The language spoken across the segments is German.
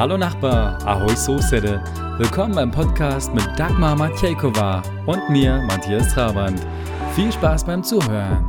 Hallo Nachbar, Ahoi Sosede. Willkommen beim Podcast mit Dagmar Matjejkova und mir, Matthias Trabant. Viel Spaß beim Zuhören.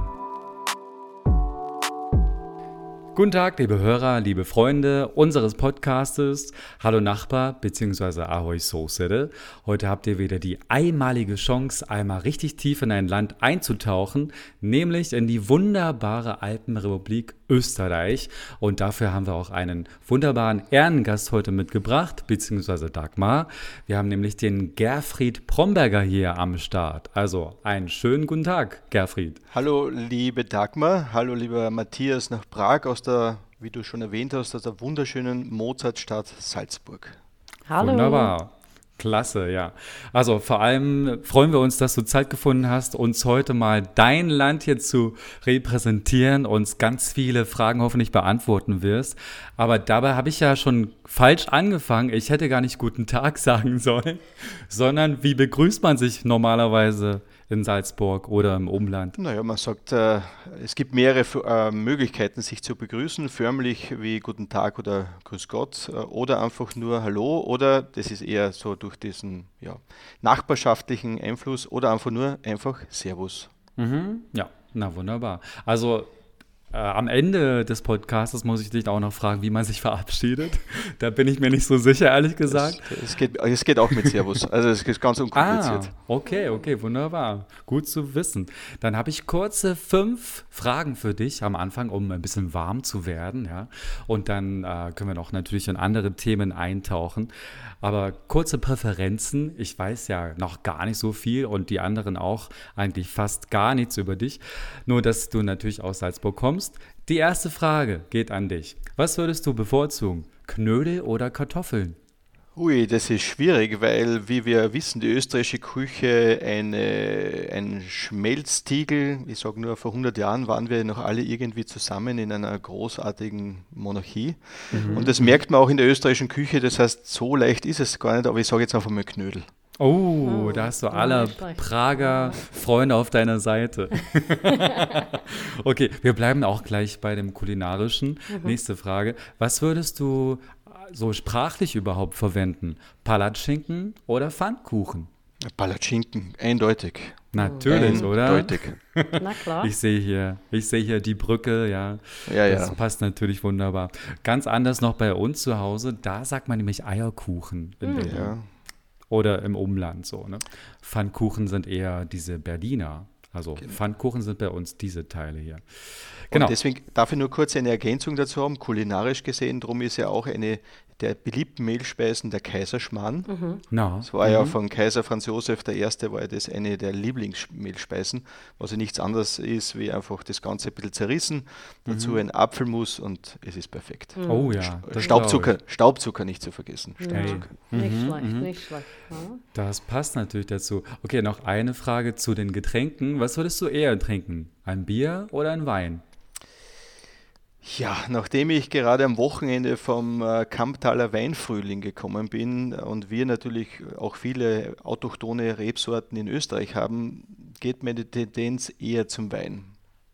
Guten Tag, liebe Hörer, liebe Freunde unseres Podcastes. Hallo Nachbar bzw. Ahoi Sosede. Heute habt ihr wieder die einmalige Chance, einmal richtig tief in ein Land einzutauchen, nämlich in die wunderbare Alpenrepublik Österreich. Und dafür haben wir auch einen wunderbaren Ehrengast heute mitgebracht, beziehungsweise Dagmar. Wir haben nämlich den Gerfried Promberger hier am Start. Also einen schönen guten Tag, Gerfried. Hallo, liebe Dagmar. Hallo, lieber Matthias nach Prag aus der, wie du schon erwähnt hast, aus der wunderschönen Mozartstadt Salzburg. Hallo. Wunderbar. Klasse, ja. Also vor allem freuen wir uns, dass du Zeit gefunden hast, uns heute mal dein Land hier zu repräsentieren, uns ganz viele Fragen hoffentlich beantworten wirst. Aber dabei habe ich ja schon falsch angefangen. Ich hätte gar nicht guten Tag sagen sollen, sondern wie begrüßt man sich normalerweise in Salzburg oder im Umland? Naja, man sagt, äh, es gibt mehrere äh, Möglichkeiten, sich zu begrüßen, förmlich wie Guten Tag oder Grüß Gott äh, oder einfach nur Hallo oder das ist eher so durch diesen ja, nachbarschaftlichen Einfluss oder einfach nur einfach Servus. Mhm, ja, na wunderbar. Also äh, am Ende des Podcasts muss ich dich auch noch fragen, wie man sich verabschiedet. Da bin ich mir nicht so sicher, ehrlich gesagt. Es, es, geht, es geht, auch mit Servus. Also es ist ganz unkompliziert. Ah, okay, okay, wunderbar. Gut zu wissen. Dann habe ich kurze fünf Fragen für dich am Anfang, um ein bisschen warm zu werden. Ja? Und dann äh, können wir noch natürlich in andere Themen eintauchen. Aber kurze Präferenzen. Ich weiß ja noch gar nicht so viel und die anderen auch eigentlich fast gar nichts über dich. Nur, dass du natürlich aus Salzburg kommst. Die erste Frage geht an dich. Was würdest du bevorzugen? Knödel oder Kartoffeln? Ui, das ist schwierig, weil, wie wir wissen, die österreichische Küche eine, ein Schmelztiegel. Ich sage nur, vor 100 Jahren waren wir noch alle irgendwie zusammen in einer großartigen Monarchie. Mhm. Und das merkt man auch in der österreichischen Küche. Das heißt, so leicht ist es gar nicht, aber ich sage jetzt einfach mal Knödel. Oh, oh, da hast du alle Prager Freunde auf deiner Seite. okay, wir bleiben auch gleich bei dem kulinarischen. Mhm. Nächste Frage. Was würdest du so sprachlich überhaupt verwenden? Palatschinken oder Pfannkuchen? Palatschinken, eindeutig. Natürlich, eindeutig. oder? Eindeutig. Na klar. Ich sehe hier, ich sehe hier die Brücke, ja. Ja, das ja. passt natürlich wunderbar. Ganz anders noch bei uns zu Hause, da sagt man nämlich Eierkuchen in mhm. Ja. Oder im Umland so, ne? Pfannkuchen sind eher diese Berliner. Also genau. Pfannkuchen sind bei uns diese Teile hier. Genau. Und deswegen darf ich nur kurz eine Ergänzung dazu haben. Kulinarisch gesehen, darum ist ja auch eine der beliebten Mehlspeisen der Kaiserschmarrn. Mhm. No. Das war mhm. ja von Kaiser Franz Josef der Erste, war ja das eine der Lieblingsmehlspeisen, was ja nichts anderes ist, wie einfach das Ganze ein bisschen zerrissen, dazu mhm. ein Apfelmus und es ist perfekt. Mhm. Oh ja. Staubzucker, Staubzucker nicht zu vergessen. Staubzucker. Nicht mhm, schlecht, mhm. nicht schlecht. Ja. Das passt natürlich dazu. Okay, noch eine Frage zu den Getränken. Was würdest du eher trinken? Ein Bier oder ein Wein? Ja, nachdem ich gerade am Wochenende vom äh, Kamptaler Weinfrühling gekommen bin und wir natürlich auch viele autochtone Rebsorten in Österreich haben, geht meine Tendenz eher zum Wein.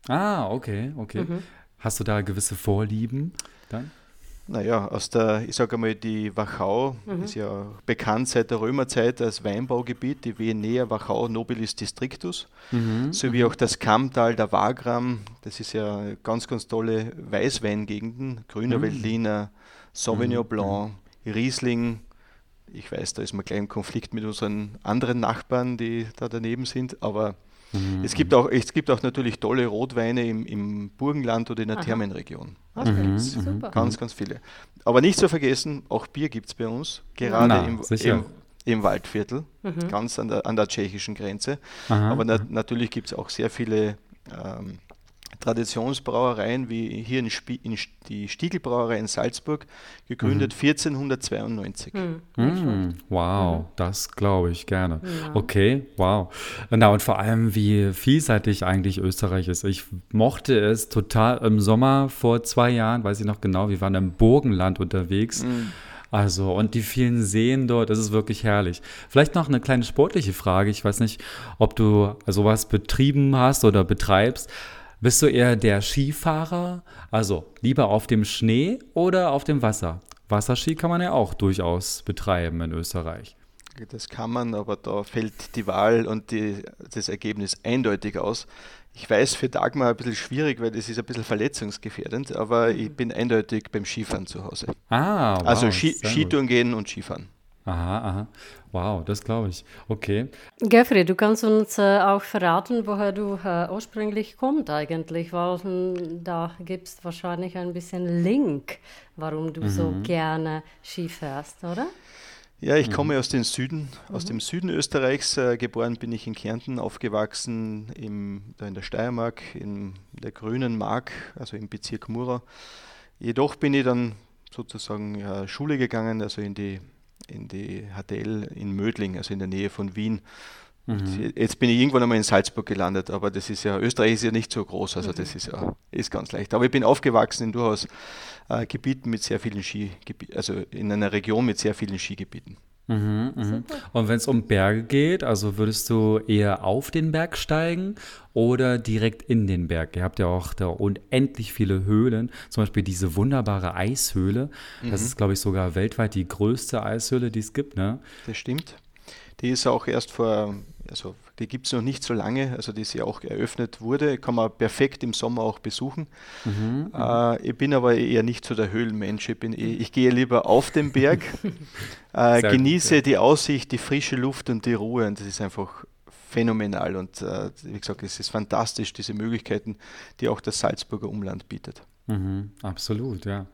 Ah, okay, okay. Mhm. Hast du da gewisse Vorlieben dann? Naja, aus der, ich sage einmal, die Wachau mhm. ist ja bekannt seit der Römerzeit als Weinbaugebiet, die Venea Wachau Nobilis Districtus, mhm. sowie auch das Kammtal der Wagram, das ist ja ganz, ganz tolle Weißweingegenden, Grüner mhm. Veltliner, Sauvignon mhm. Blanc, Riesling. Ich weiß, da ist man gleich im Konflikt mit unseren anderen Nachbarn, die da daneben sind, aber Mhm. Es, gibt auch, es gibt auch natürlich tolle Rotweine im, im Burgenland oder in der Aha. Thermenregion. Also mhm. Super. Ganz, ganz viele. Aber nicht zu vergessen, auch Bier gibt es bei uns, gerade Na, im, im, im, Waldviertel, mhm. ganz an der, an der tschechischen Grenze. Aha. Aber na, natürlich gibt es auch sehr viele ähm, Traditionsbrauereien wie hier in, Sp in die Stiegelbrauerei in Salzburg, gegründet mhm. 1492. Mhm. Mhm. Wow, das glaube ich gerne. Ja. Okay, wow. Na, und vor allem, wie vielseitig eigentlich Österreich ist. Ich mochte es total im Sommer vor zwei Jahren, weiß ich noch genau, wir waren im Burgenland unterwegs. Mhm. Also, und die vielen Seen dort, das ist wirklich herrlich. Vielleicht noch eine kleine sportliche Frage. Ich weiß nicht, ob du sowas betrieben hast oder betreibst. Bist du eher der Skifahrer, also lieber auf dem Schnee oder auf dem Wasser? Wasserski kann man ja auch durchaus betreiben in Österreich. Das kann man, aber da fällt die Wahl und die, das Ergebnis eindeutig aus. Ich weiß für Dagmar ein bisschen schwierig, weil das ist ein bisschen verletzungsgefährdend, aber ich bin eindeutig beim Skifahren zu Hause. Ah, wow, also Ski, Skitouren gehen und Skifahren. Aha, aha. Wow, das glaube ich. Okay. Geoffrey, du kannst uns äh, auch verraten, woher du äh, ursprünglich kommst eigentlich, weil hm, da gibt es wahrscheinlich ein bisschen Link, warum du mhm. so gerne Ski fährst, oder? Ja, ich komme mhm. aus dem Süden, aus mhm. dem Süden Österreichs. Äh, geboren bin ich in Kärnten, aufgewachsen im, da in der Steiermark, in der grünen Mark, also im Bezirk Mura. Jedoch bin ich dann sozusagen ja, Schule gegangen, also in die, in die HTL in Mödling, also in der Nähe von Wien. Mhm. Jetzt bin ich irgendwann einmal in Salzburg gelandet, aber das ist ja, Österreich ist ja nicht so groß, also das ist ja ist ganz leicht. Aber ich bin aufgewachsen in durchaus äh, Gebieten mit sehr vielen Skigebieten, also in einer Region mit sehr vielen Skigebieten. Mhm, mhm. Und wenn es um Berge geht, also würdest du eher auf den Berg steigen oder direkt in den Berg? Ihr habt ja auch da unendlich viele Höhlen, zum Beispiel diese wunderbare Eishöhle. Mhm. Das ist, glaube ich, sogar weltweit die größte Eishöhle, die es gibt, ne? Das stimmt. Die ist auch erst vor, also die gibt es noch nicht so lange, also die sie auch eröffnet wurde, kann man perfekt im Sommer auch besuchen. Mhm, äh, ich bin aber eher nicht so der Höhlenmensch, ich, bin eh, ich gehe lieber auf den Berg, äh, genieße gut, ja. die Aussicht, die frische Luft und die Ruhe und das ist einfach phänomenal und äh, wie gesagt, es ist fantastisch, diese Möglichkeiten, die auch das Salzburger Umland bietet. Mhm, absolut, ja.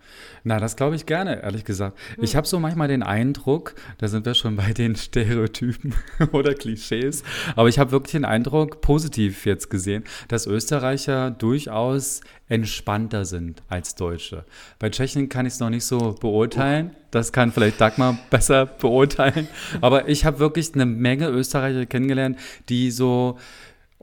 Na, das glaube ich gerne, ehrlich gesagt. Ich habe so manchmal den Eindruck, da sind wir schon bei den Stereotypen oder Klischees, aber ich habe wirklich den Eindruck, positiv jetzt gesehen, dass Österreicher durchaus entspannter sind als Deutsche. Bei Tschechien kann ich es noch nicht so beurteilen. Das kann vielleicht Dagmar besser beurteilen. Aber ich habe wirklich eine Menge Österreicher kennengelernt, die so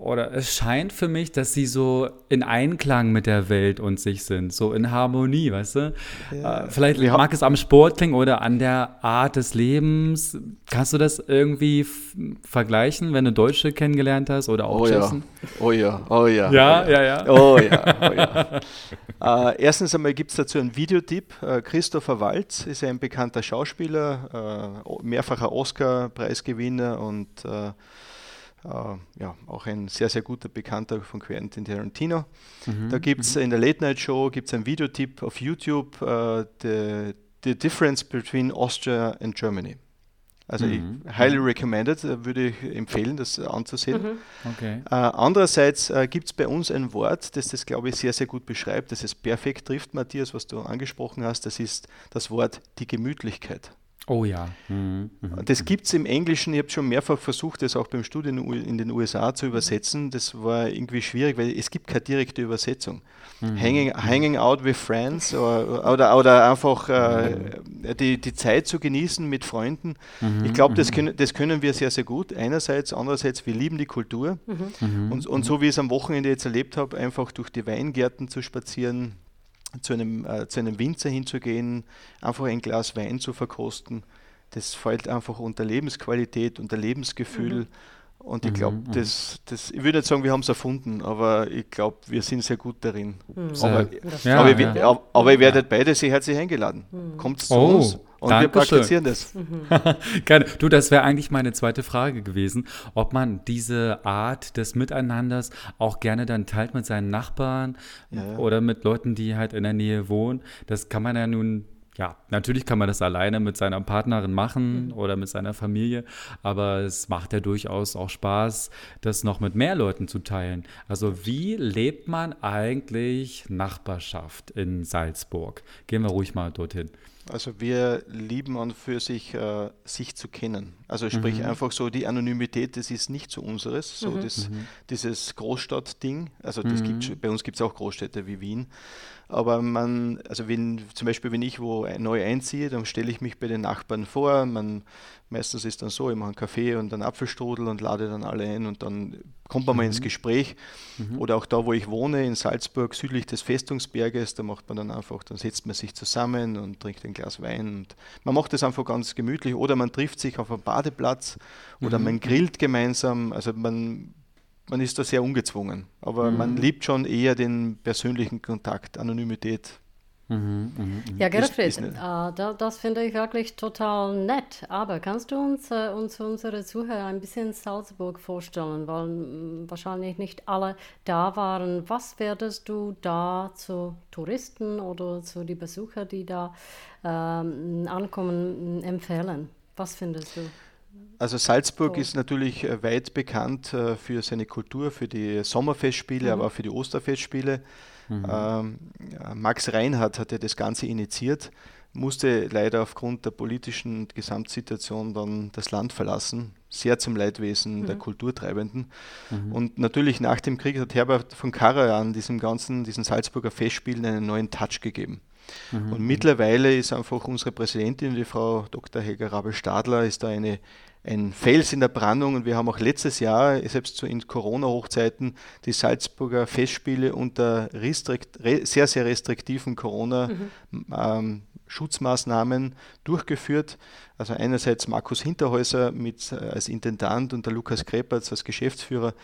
oder es scheint für mich, dass sie so in Einklang mit der Welt und sich sind, so in Harmonie, weißt du? Ja. Äh, vielleicht ja. mag es am Sport klingen oder an der Art des Lebens. Kannst du das irgendwie vergleichen, wenn du Deutsche kennengelernt hast oder auch oh? Ja. Oh ja, oh ja. Ja, oh ja, ja. Oh ja, oh ja. äh, erstens einmal gibt es dazu einen Videotipp. Äh, Christopher Walz ist ein bekannter Schauspieler, äh, mehrfacher Oscar-Preisgewinner und ja, auch ein sehr, sehr guter Bekannter von Quentin Tarantino. Mhm, da gibt es mhm. in der Late Night Show gibt's einen Videotipp auf YouTube, uh, the, the Difference Between Austria and Germany. Also mhm. ich, highly recommended, äh, würde ich empfehlen, das anzusehen. Mhm. Okay. Uh, andererseits uh, gibt es bei uns ein Wort, das das, glaube ich, sehr, sehr gut beschreibt, das es perfekt trifft, Matthias, was du angesprochen hast, das ist das Wort die Gemütlichkeit. Oh ja. Mhm. Mhm. Das gibt es im Englischen, ich habe schon mehrfach versucht, das auch beim Studium in den USA zu übersetzen. Das war irgendwie schwierig, weil es gibt keine direkte Übersetzung. Mhm. Hanging, hanging out with friends oder, oder, oder einfach äh, die, die Zeit zu genießen mit Freunden. Mhm. Ich glaube, das, mhm. können, das können wir sehr, sehr gut. Einerseits, andererseits, wir lieben die Kultur. Mhm. Und, und so wie ich es am Wochenende jetzt erlebt habe, einfach durch die Weingärten zu spazieren, zu einem, äh, zu einem Winzer hinzugehen, einfach ein Glas Wein zu verkosten, das fällt einfach unter Lebensqualität, unter Lebensgefühl. Mhm. Und ich glaube, mhm, das, das, ich würde nicht sagen, wir haben es erfunden, aber ich glaube, wir sind sehr gut darin. Mhm. Aber, ja, aber, ja. Ich, aber, ihr werdet beide sehr herzlich eingeladen. Mhm. Kommt zu oh. uns. Und Dankeschön. wir praktizieren das. Mhm. Du, das wäre eigentlich meine zweite Frage gewesen, ob man diese Art des Miteinanders auch gerne dann teilt mit seinen Nachbarn ja, ja. oder mit Leuten, die halt in der Nähe wohnen. Das kann man ja nun ja, natürlich kann man das alleine mit seiner Partnerin machen mhm. oder mit seiner Familie, aber es macht ja durchaus auch Spaß, das noch mit mehr Leuten zu teilen. Also wie lebt man eigentlich Nachbarschaft in Salzburg? Gehen wir ruhig mal dorthin. Also wir lieben an für sich, äh, sich zu kennen. Also sprich mhm. einfach so die Anonymität, das ist nicht so unseres, so mhm. Das, mhm. dieses Großstadtding. Also das mhm. gibt, bei uns gibt es auch Großstädte wie Wien. Aber man, also wenn zum Beispiel, wenn ich wo neu einziehe, dann stelle ich mich bei den Nachbarn vor. Man, meistens ist dann so, ich mache einen Kaffee und einen Apfelstrudel und lade dann alle ein und dann kommt man mhm. mal ins mhm. Gespräch. Mhm. Oder auch da, wo ich wohne, in Salzburg, südlich des Festungsberges, da macht man dann einfach, dann setzt man sich zusammen und trinkt ein Glas Wein. Und man macht das einfach ganz gemütlich. Oder man trifft sich auf einem Badeplatz oder mhm. man grillt gemeinsam. Also man man ist da sehr ungezwungen. Aber mhm. man liebt schon eher den persönlichen Kontakt, Anonymität. Mhm, mh, mh. Ja, Gerfried, äh, da, das finde ich wirklich total nett. Aber kannst du uns, äh, uns unsere Zuhörer ein bisschen Salzburg vorstellen, weil mh, wahrscheinlich nicht alle da waren. Was werdest du da zu Touristen oder zu den Besuchern, die da ähm, ankommen, empfehlen? Was findest du? Also Salzburg oh. ist natürlich äh, weit bekannt äh, für seine Kultur, für die Sommerfestspiele, mhm. aber auch für die Osterfestspiele. Mhm. Ähm, Max Reinhardt hatte das Ganze initiiert, musste leider aufgrund der politischen Gesamtsituation dann das Land verlassen, sehr zum Leidwesen mhm. der Kulturtreibenden. Mhm. Und natürlich nach dem Krieg hat Herbert von Karajan diesem ganzen, diesen Salzburger Festspielen einen neuen Touch gegeben. Mhm. Und mittlerweile ist einfach unsere Präsidentin, die Frau Dr. Helga Rabel-Stadler, ist da eine ein Fels in der Brandung und wir haben auch letztes Jahr, selbst so in Corona-Hochzeiten, die Salzburger Festspiele unter sehr, sehr restriktiven Corona-Schutzmaßnahmen mhm. ähm, durchgeführt. Also einerseits Markus Hinterhäuser mit, äh, als Intendant und der Lukas Krepertz als Geschäftsführer,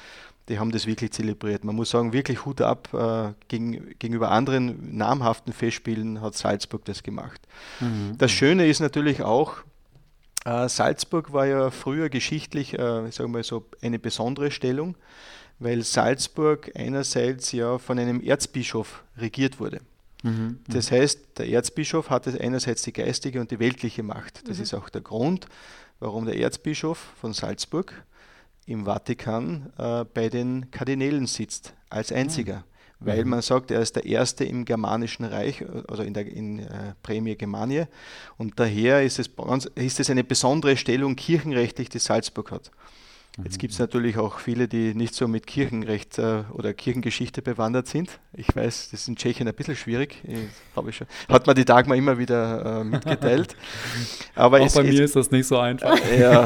die haben das wirklich zelebriert. Man muss sagen, wirklich Hut ab äh, gegen, gegenüber anderen namhaften Festspielen hat Salzburg das gemacht. Mhm. Das Schöne ist natürlich auch, Salzburg war ja früher geschichtlich, äh, sagen wir so, eine besondere Stellung, weil Salzburg einerseits ja von einem Erzbischof regiert wurde. Mhm, mhm. das heißt, der Erzbischof hatte einerseits die geistige und die weltliche Macht. Das mhm. ist auch der Grund, warum der Erzbischof von Salzburg im Vatikan äh, bei den Kardinälen sitzt, als einziger. Mhm weil mhm. man sagt, er ist der Erste im Germanischen Reich, also in der in, äh, Prämie Germanie. Und daher ist es, ist es eine besondere Stellung kirchenrechtlich, die Salzburg hat. Jetzt gibt es natürlich auch viele, die nicht so mit Kirchenrecht äh, oder Kirchengeschichte bewandert sind. Ich weiß, das ist in Tschechien ein bisschen schwierig. Ich, schon, hat man die Dagmar immer wieder äh, mitgeteilt. Aber auch es, bei mir ist das nicht so einfach. Ja.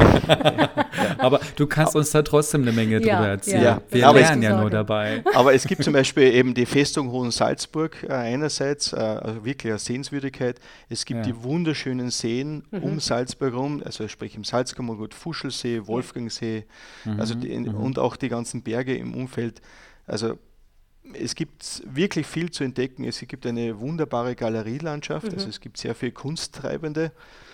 aber du kannst uns da trotzdem eine Menge ja, drüber erzählen. Ja. Wir aber lernen ja nur dabei. Aber es gibt zum Beispiel eben die Festung Hohensalzburg äh, einerseits, äh, also wirklich eine Sehenswürdigkeit. Es gibt die wunderschönen Seen mhm. um Salzburg herum, also sprich im Salzkammergut, Fuschelsee, Wolfgangsee, Mhm, also die, mhm. und auch die ganzen Berge im Umfeld. Also es gibt wirklich viel zu entdecken. Es gibt eine wunderbare Galerielandschaft, mhm. also es gibt sehr viele Kunsttreibende.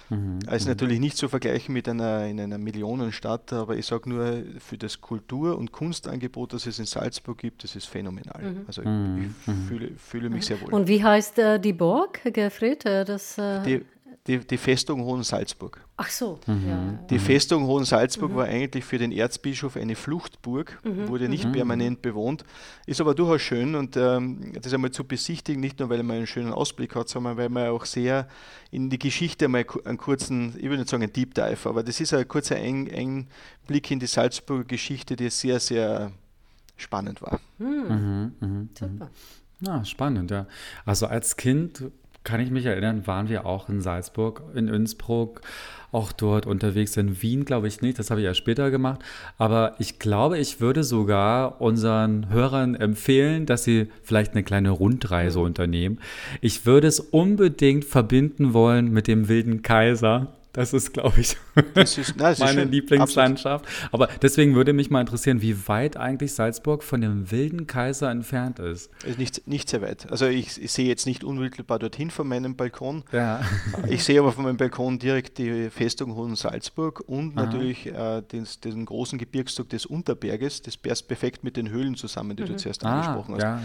Mhm. Also natürlich nicht zu vergleichen mit einer, in einer Millionenstadt, aber ich sage nur, für das Kultur- und Kunstangebot, das es in Salzburg gibt, das ist phänomenal. Mhm. Also ich, mhm. ich fühle, fühle, mich sehr wohl. Und wie heißt äh, die Burg, Gerfried? Äh, das, äh die, die, die Festung Hohensalzburg. Ach so. Mhm. Ja. Die Festung Hohensalzburg mhm. war eigentlich für den Erzbischof eine Fluchtburg, mhm. wurde nicht mhm. permanent bewohnt, ist aber durchaus schön und ähm, das einmal zu besichtigen, nicht nur weil man einen schönen Ausblick hat, sondern weil man auch sehr in die Geschichte mal einen kurzen, ich würde nicht sagen ein Deep Dive, aber das ist ein kurzer Einblick in die Salzburger Geschichte, die sehr, sehr spannend war. Mhm. Mhm. Super. Ja, spannend, ja. Also als Kind kann ich mich erinnern, waren wir auch in Salzburg, in Innsbruck, auch dort unterwegs. In Wien glaube ich nicht, das habe ich erst später gemacht. Aber ich glaube, ich würde sogar unseren Hörern empfehlen, dass sie vielleicht eine kleine Rundreise unternehmen. Ich würde es unbedingt verbinden wollen mit dem Wilden Kaiser. Das ist, glaube ich, ist, na, meine schön. Lieblingslandschaft. Absolut. Aber deswegen würde mich mal interessieren, wie weit eigentlich Salzburg von dem wilden Kaiser entfernt ist. Nicht, nicht sehr weit. Also ich, ich sehe jetzt nicht unmittelbar dorthin von meinem Balkon. Ja. Ich sehe aber von meinem Balkon direkt die Festung Hohen Salzburg und Aha. natürlich äh, den, den, großen Gebirgszug des Unterberges. Das passt perfekt mit den Höhlen zusammen, die mhm. du zuerst ah, angesprochen hast. Ja,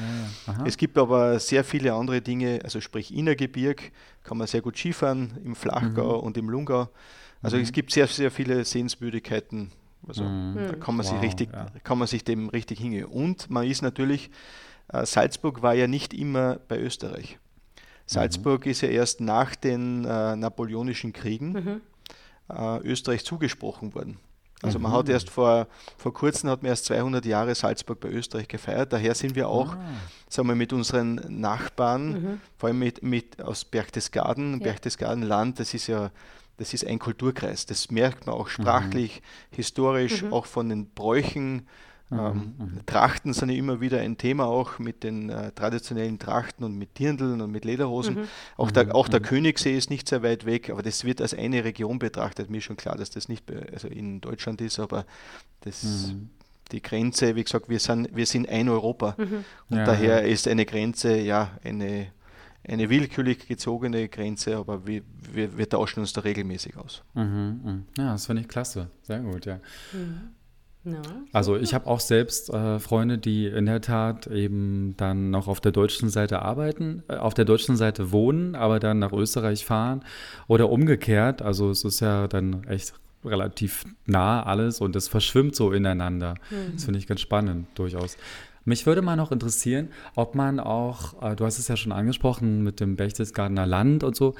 ja, es gibt aber sehr viele andere Dinge, also sprich Innergebirg, kann man sehr gut Skifahren im Flachgau mhm. und im Lungau. Also mhm. es gibt sehr, sehr viele Sehenswürdigkeiten. Also mhm. da kann man, wow, sich richtig, ja. kann man sich dem richtig hingehen. Und man ist natürlich, äh, Salzburg war ja nicht immer bei Österreich. Salzburg ist ja erst nach den äh, napoleonischen Kriegen mhm. äh, Österreich zugesprochen worden. Also man hat erst vor, vor kurzem hat man erst 200 Jahre Salzburg bei Österreich gefeiert. Daher sind wir auch, ah. sagen wir, mit unseren Nachbarn, mhm. vor allem mit, mit aus Berchtesgaden, ja. Berchtesgadenland, das ist ja das ist ein Kulturkreis. Das merkt man auch sprachlich, mhm. historisch, mhm. auch von den Bräuchen. Mhm, ähm, mhm. Trachten sind ja immer wieder ein Thema auch mit den äh, traditionellen Trachten und mit Dirndeln und mit Lederhosen. Mhm. Auch, der, auch der Königssee ist nicht sehr weit weg, aber das wird als eine Region betrachtet. Mir ist schon klar, dass das nicht also in Deutschland ist, aber das, die Grenze, wie gesagt, wir sind, wir sind ein Europa. Und ja, daher ja. ist eine Grenze ja eine eine willkürlich gezogene Grenze, aber wir, wir, wir tauschen uns da regelmäßig aus. Mhm, mhm. ja, das finde ich klasse. Sehr gut, ja. Mhm. Also ich habe auch selbst äh, Freunde, die in der Tat eben dann noch auf der deutschen Seite arbeiten, äh, auf der deutschen Seite wohnen, aber dann nach Österreich fahren oder umgekehrt. Also es ist ja dann echt relativ nah alles und es verschwimmt so ineinander. Mhm. Das finde ich ganz spannend, durchaus. Mich würde mal noch interessieren, ob man auch, äh, du hast es ja schon angesprochen mit dem Berchtesgadener Land und so.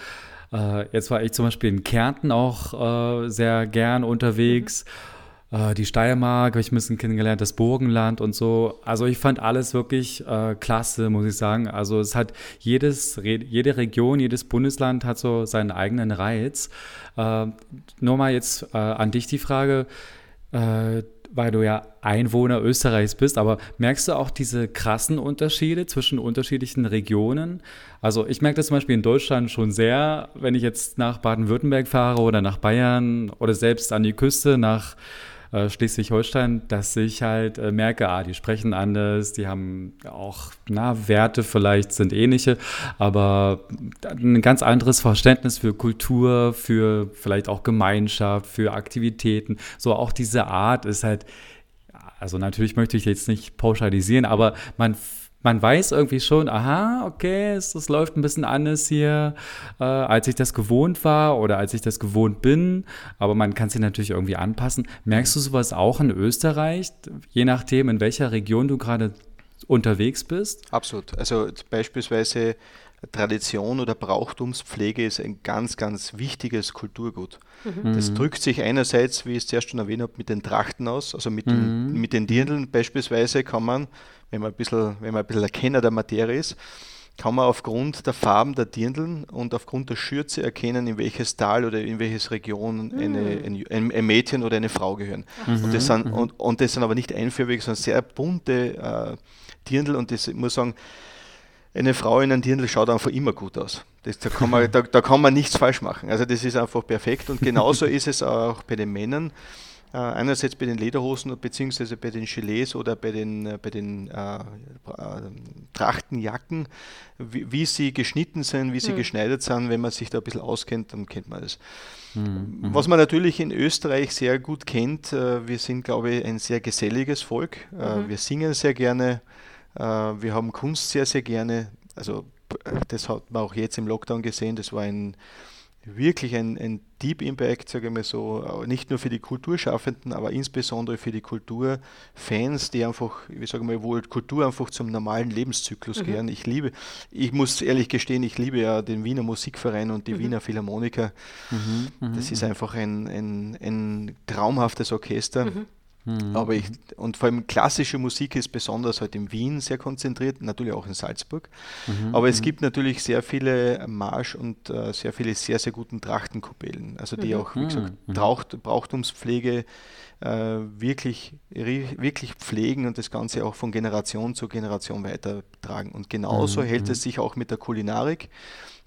Äh, jetzt war ich zum Beispiel in Kärnten auch äh, sehr gern unterwegs. Mhm äh, die Steiermark habe ich ein bisschen kennengelernt, das Burgenland und so. Also ich fand alles wirklich äh, klasse, muss ich sagen. Also es hat jedes, jede Region, jedes Bundesland hat so seinen eigenen Reiz. Äh, nur mal jetzt äh, an dich die Frage, äh, weil du ja Einwohner Österreichs bist, aber merkst du auch diese krassen Unterschiede zwischen unterschiedlichen Regionen? Also ich merke das zum Beispiel in Deutschland schon sehr, wenn ich jetzt nach Baden-Württemberg fahre oder nach Bayern oder selbst an die Küste nach äh, Schleswig-Holstein, dass ich halt äh, merke, ah, die sprechen anders, die haben auch, na, Werte vielleicht sind ähnliche, aber ein ganz anderes Verständnis für Kultur, für vielleicht auch Gemeinschaft, für Aktivitäten. So auch diese Art ist halt, also natürlich möchte ich jetzt nicht pauschalisieren, aber man man weiß irgendwie schon, aha, okay, es, es läuft ein bisschen anders hier, äh, als ich das gewohnt war oder als ich das gewohnt bin. Aber man kann sich natürlich irgendwie anpassen. Merkst du sowas auch in Österreich, je nachdem, in welcher Region du gerade unterwegs bist? Absolut. Also beispielsweise Tradition oder Brauchtumspflege ist ein ganz, ganz wichtiges Kulturgut. Mhm. Das drückt sich einerseits, wie ich es zuerst schon erwähnt habe, mit den Trachten aus, also mit, mhm. den, mit den Dirndln beispielsweise kann man wenn man ein bisschen, wenn man ein bisschen ein Kenner der Materie ist, kann man aufgrund der Farben der Dirndln und aufgrund der Schürze erkennen, in welches Tal oder in welches Region mhm. eine, ein, ein, Mädchen oder eine Frau gehören. Mhm. Und, das sind, mhm. und, und, das sind aber nicht einförmig, sondern sehr bunte äh, Dirndl und das, ich muss sagen, eine Frau in einem Dirndl schaut einfach immer gut aus. Das, da, kann man, da, da kann man nichts falsch machen. Also das ist einfach perfekt und genauso ist es auch bei den Männern. Äh, einerseits bei den Lederhosen beziehungsweise bei den Gilets oder bei den, äh, bei den äh, äh, Trachtenjacken, wie, wie, sie geschnitten sind, wie sie mhm. geschneidert sind. Wenn man sich da ein bisschen auskennt, dann kennt man das. Mhm. Was man natürlich in Österreich sehr gut kennt, äh, wir sind, glaube ich, ein sehr geselliges Volk. Äh, mhm. Wir singen sehr gerne, wir haben Kunst sehr, sehr gerne. Also das hat man auch jetzt im Lockdown gesehen, das war ein wirklich ein, ein Deep Impact, sage ich mal so, nicht nur für die Kulturschaffenden, aber insbesondere für die Kulturfans, die einfach, wie sage mal, wo Kultur einfach zum normalen Lebenszyklus mhm. gehören. Ich liebe, ich muss ehrlich gestehen, ich liebe ja den Wiener Musikverein und die mhm. Wiener Philharmoniker. Mhm. mhm das ist mhm. einfach ein, ein, ein traumhaftes Orchester. Mhm. Mhm. Aber ich, und vor allem klassische Musik ist besonders halt in Wien sehr konzentriert, natürlich auch in Salzburg. Mhm. Aber es mhm. gibt natürlich sehr viele Marsch und äh, sehr viele sehr, sehr guten Trachtenkupellen, also die mhm. auch, wie gesagt, mhm. Braucht, Brauchtumspflege äh, wirklich, wirklich pflegen und das Ganze auch von Generation zu Generation weitertragen. Und genauso hält es sich auch mit der Kulinarik,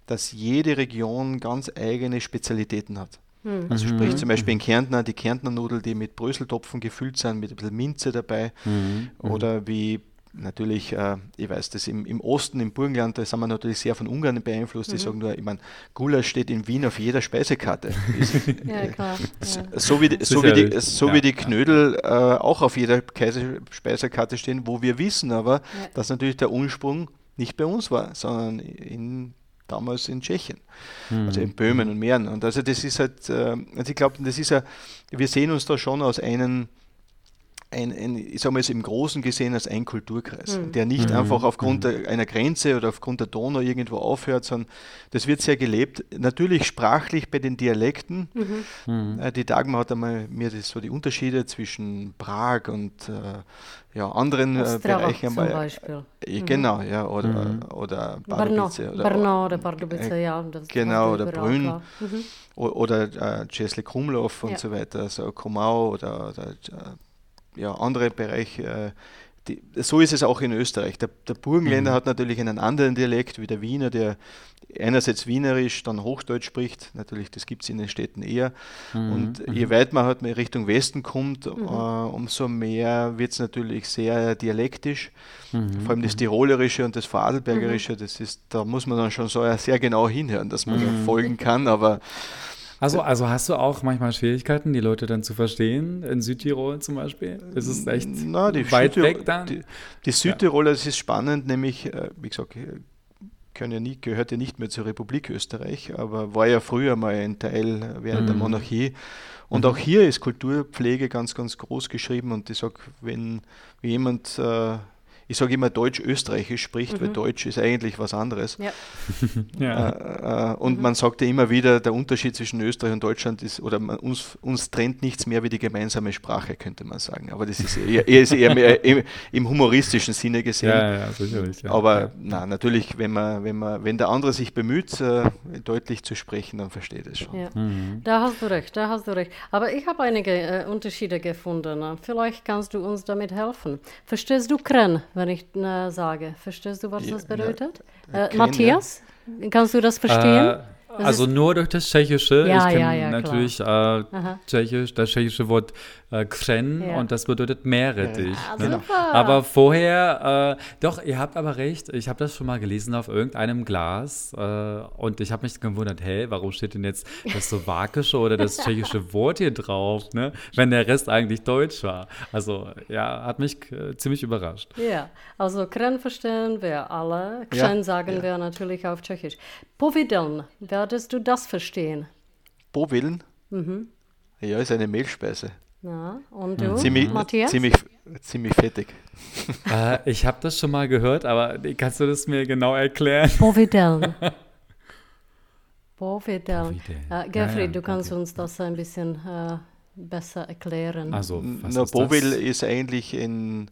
dass jede Region ganz eigene Spezialitäten hat. Mhm. Also sprich mhm. zum Beispiel in Kärntner die Kärntner Nudel, die mit Bröseltopfen gefüllt sind, mit ein bisschen Minze dabei. Mhm. Oder wie natürlich, äh, ich weiß das, im, im Osten, im Burgenland, da sind wir natürlich sehr von Ungarn beeinflusst. Die mhm. sagen nur, ich meine, Gulasch steht in Wien auf jeder Speisekarte. ja, klar. So, wie, so, wie die, so ja, wie die Knödel äh, auch auf jeder Speisekarte stehen, wo wir wissen aber, dass natürlich der Ursprung nicht bei uns war, sondern in damals in Tschechien, mhm. also in Böhmen und Mähren. Und also das ist halt, äh, also ich glaube, das ist ja, wir sehen uns da schon aus einem ein, ein, ich sage mal jetzt im Großen gesehen als ein Kulturkreis, mhm. der nicht mhm. einfach aufgrund mhm. einer Grenze oder aufgrund der Donau irgendwo aufhört, sondern das wird sehr gelebt. Natürlich sprachlich bei den Dialekten. Mhm. mhm. Äh, die Dagmar hat einmal mir das, so die Unterschiede zwischen Prag und äh, ja, anderen äh, Bereichen einmal. Zum Beispiel. Äh, genau, ja, oder, mhm. oder Pardubice. Oder, Brno oder Pardubice, äh, ja. genau, oder Brünn. Oder äh, Krumlov und ja. so weiter, also Komau oder, oder ja, andere Bereiche, äh, die, so ist es auch in Österreich. Der, der Burgenländer mhm. hat natürlich einen anderen Dialekt wie der Wiener, der einerseits Wienerisch, dann Hochdeutsch spricht. Natürlich, das gibt es in den Städten eher. Mhm. Und je mhm. weiter man halt Richtung Westen kommt, mhm. äh, umso mehr wird es natürlich sehr dialektisch. Mhm. Vor allem das Tirolerische und das Vorarlbergerische, mhm. das ist, da muss man dann schon so sehr genau hinhören, dass man mhm. folgen kann. Aber also, also hast du auch manchmal Schwierigkeiten, die Leute dann zu verstehen, in Südtirol zum Beispiel? Ist es echt Na, weit Südtirol, weg dann? Die, die Südtiroler, ja. das ist spannend, nämlich, äh, wie gesagt, können ja nie, gehört ja nicht mehr zur Republik Österreich, aber war ja früher mal ein Teil während mhm. der Monarchie. Und mhm. auch hier ist Kulturpflege ganz, ganz groß geschrieben und ich sage, wenn jemand äh, ich sage immer Deutsch-Österreichisch spricht, mhm. weil Deutsch ist eigentlich was anderes. Ja. ja. Äh, äh, und mhm. man sagt ja immer wieder, der Unterschied zwischen Österreich und Deutschland ist, oder man, uns, uns trennt nichts mehr wie die gemeinsame Sprache, könnte man sagen. Aber das ist eher, eher, ist eher mehr im, im, humoristischen Sinne gesehen. Ja, ja, sicherlich. Ja. Aber ja. Na, natürlich, wenn, man, wenn, man, wenn der andere sich bemüht, äh, deutlich zu sprechen, dann versteht es schon. Mhm. Da hast du recht, da hast du recht. Aber ich habe einige äh, Unterschiede gefunden. Vielleicht kannst du uns damit helfen. Verstehst du Kren? Wenn ich äh, sage. Verstehst du, was das bedeutet? Ja, äh, Matthias, kannst du das verstehen? Äh, also nur durch das Tschechische. Ja, ich kenne ja, ja, natürlich äh, Tschechisch, das tschechische Wort äh, Kren ja. und das bedeutet Meerrettich. Ja, ne? Aber vorher, äh, doch, ihr habt aber recht, ich habe das schon mal gelesen auf irgendeinem Glas äh, und ich habe mich gewundert, hey, warum steht denn jetzt das slowakische oder das tschechische Wort hier drauf, ne? wenn der Rest eigentlich deutsch war. Also ja, hat mich äh, ziemlich überrascht. Ja, also Kren verstehen wir alle, Kren sagen wir natürlich auf Tschechisch. Povideln, werdest du das verstehen? Povillen? Mhm. Ja, ist eine Mehlspeise. Ja, und du, ziemlich, Matthias? Ziemlich, ziemlich fettig. Äh, ich habe das schon mal gehört, aber kannst du das mir genau erklären? Bovidel. Bovidel. Äh, Gerfried, ja, ja, du kannst okay. uns das ein bisschen äh, besser erklären. Also, was Na, ist Bovil ist eigentlich in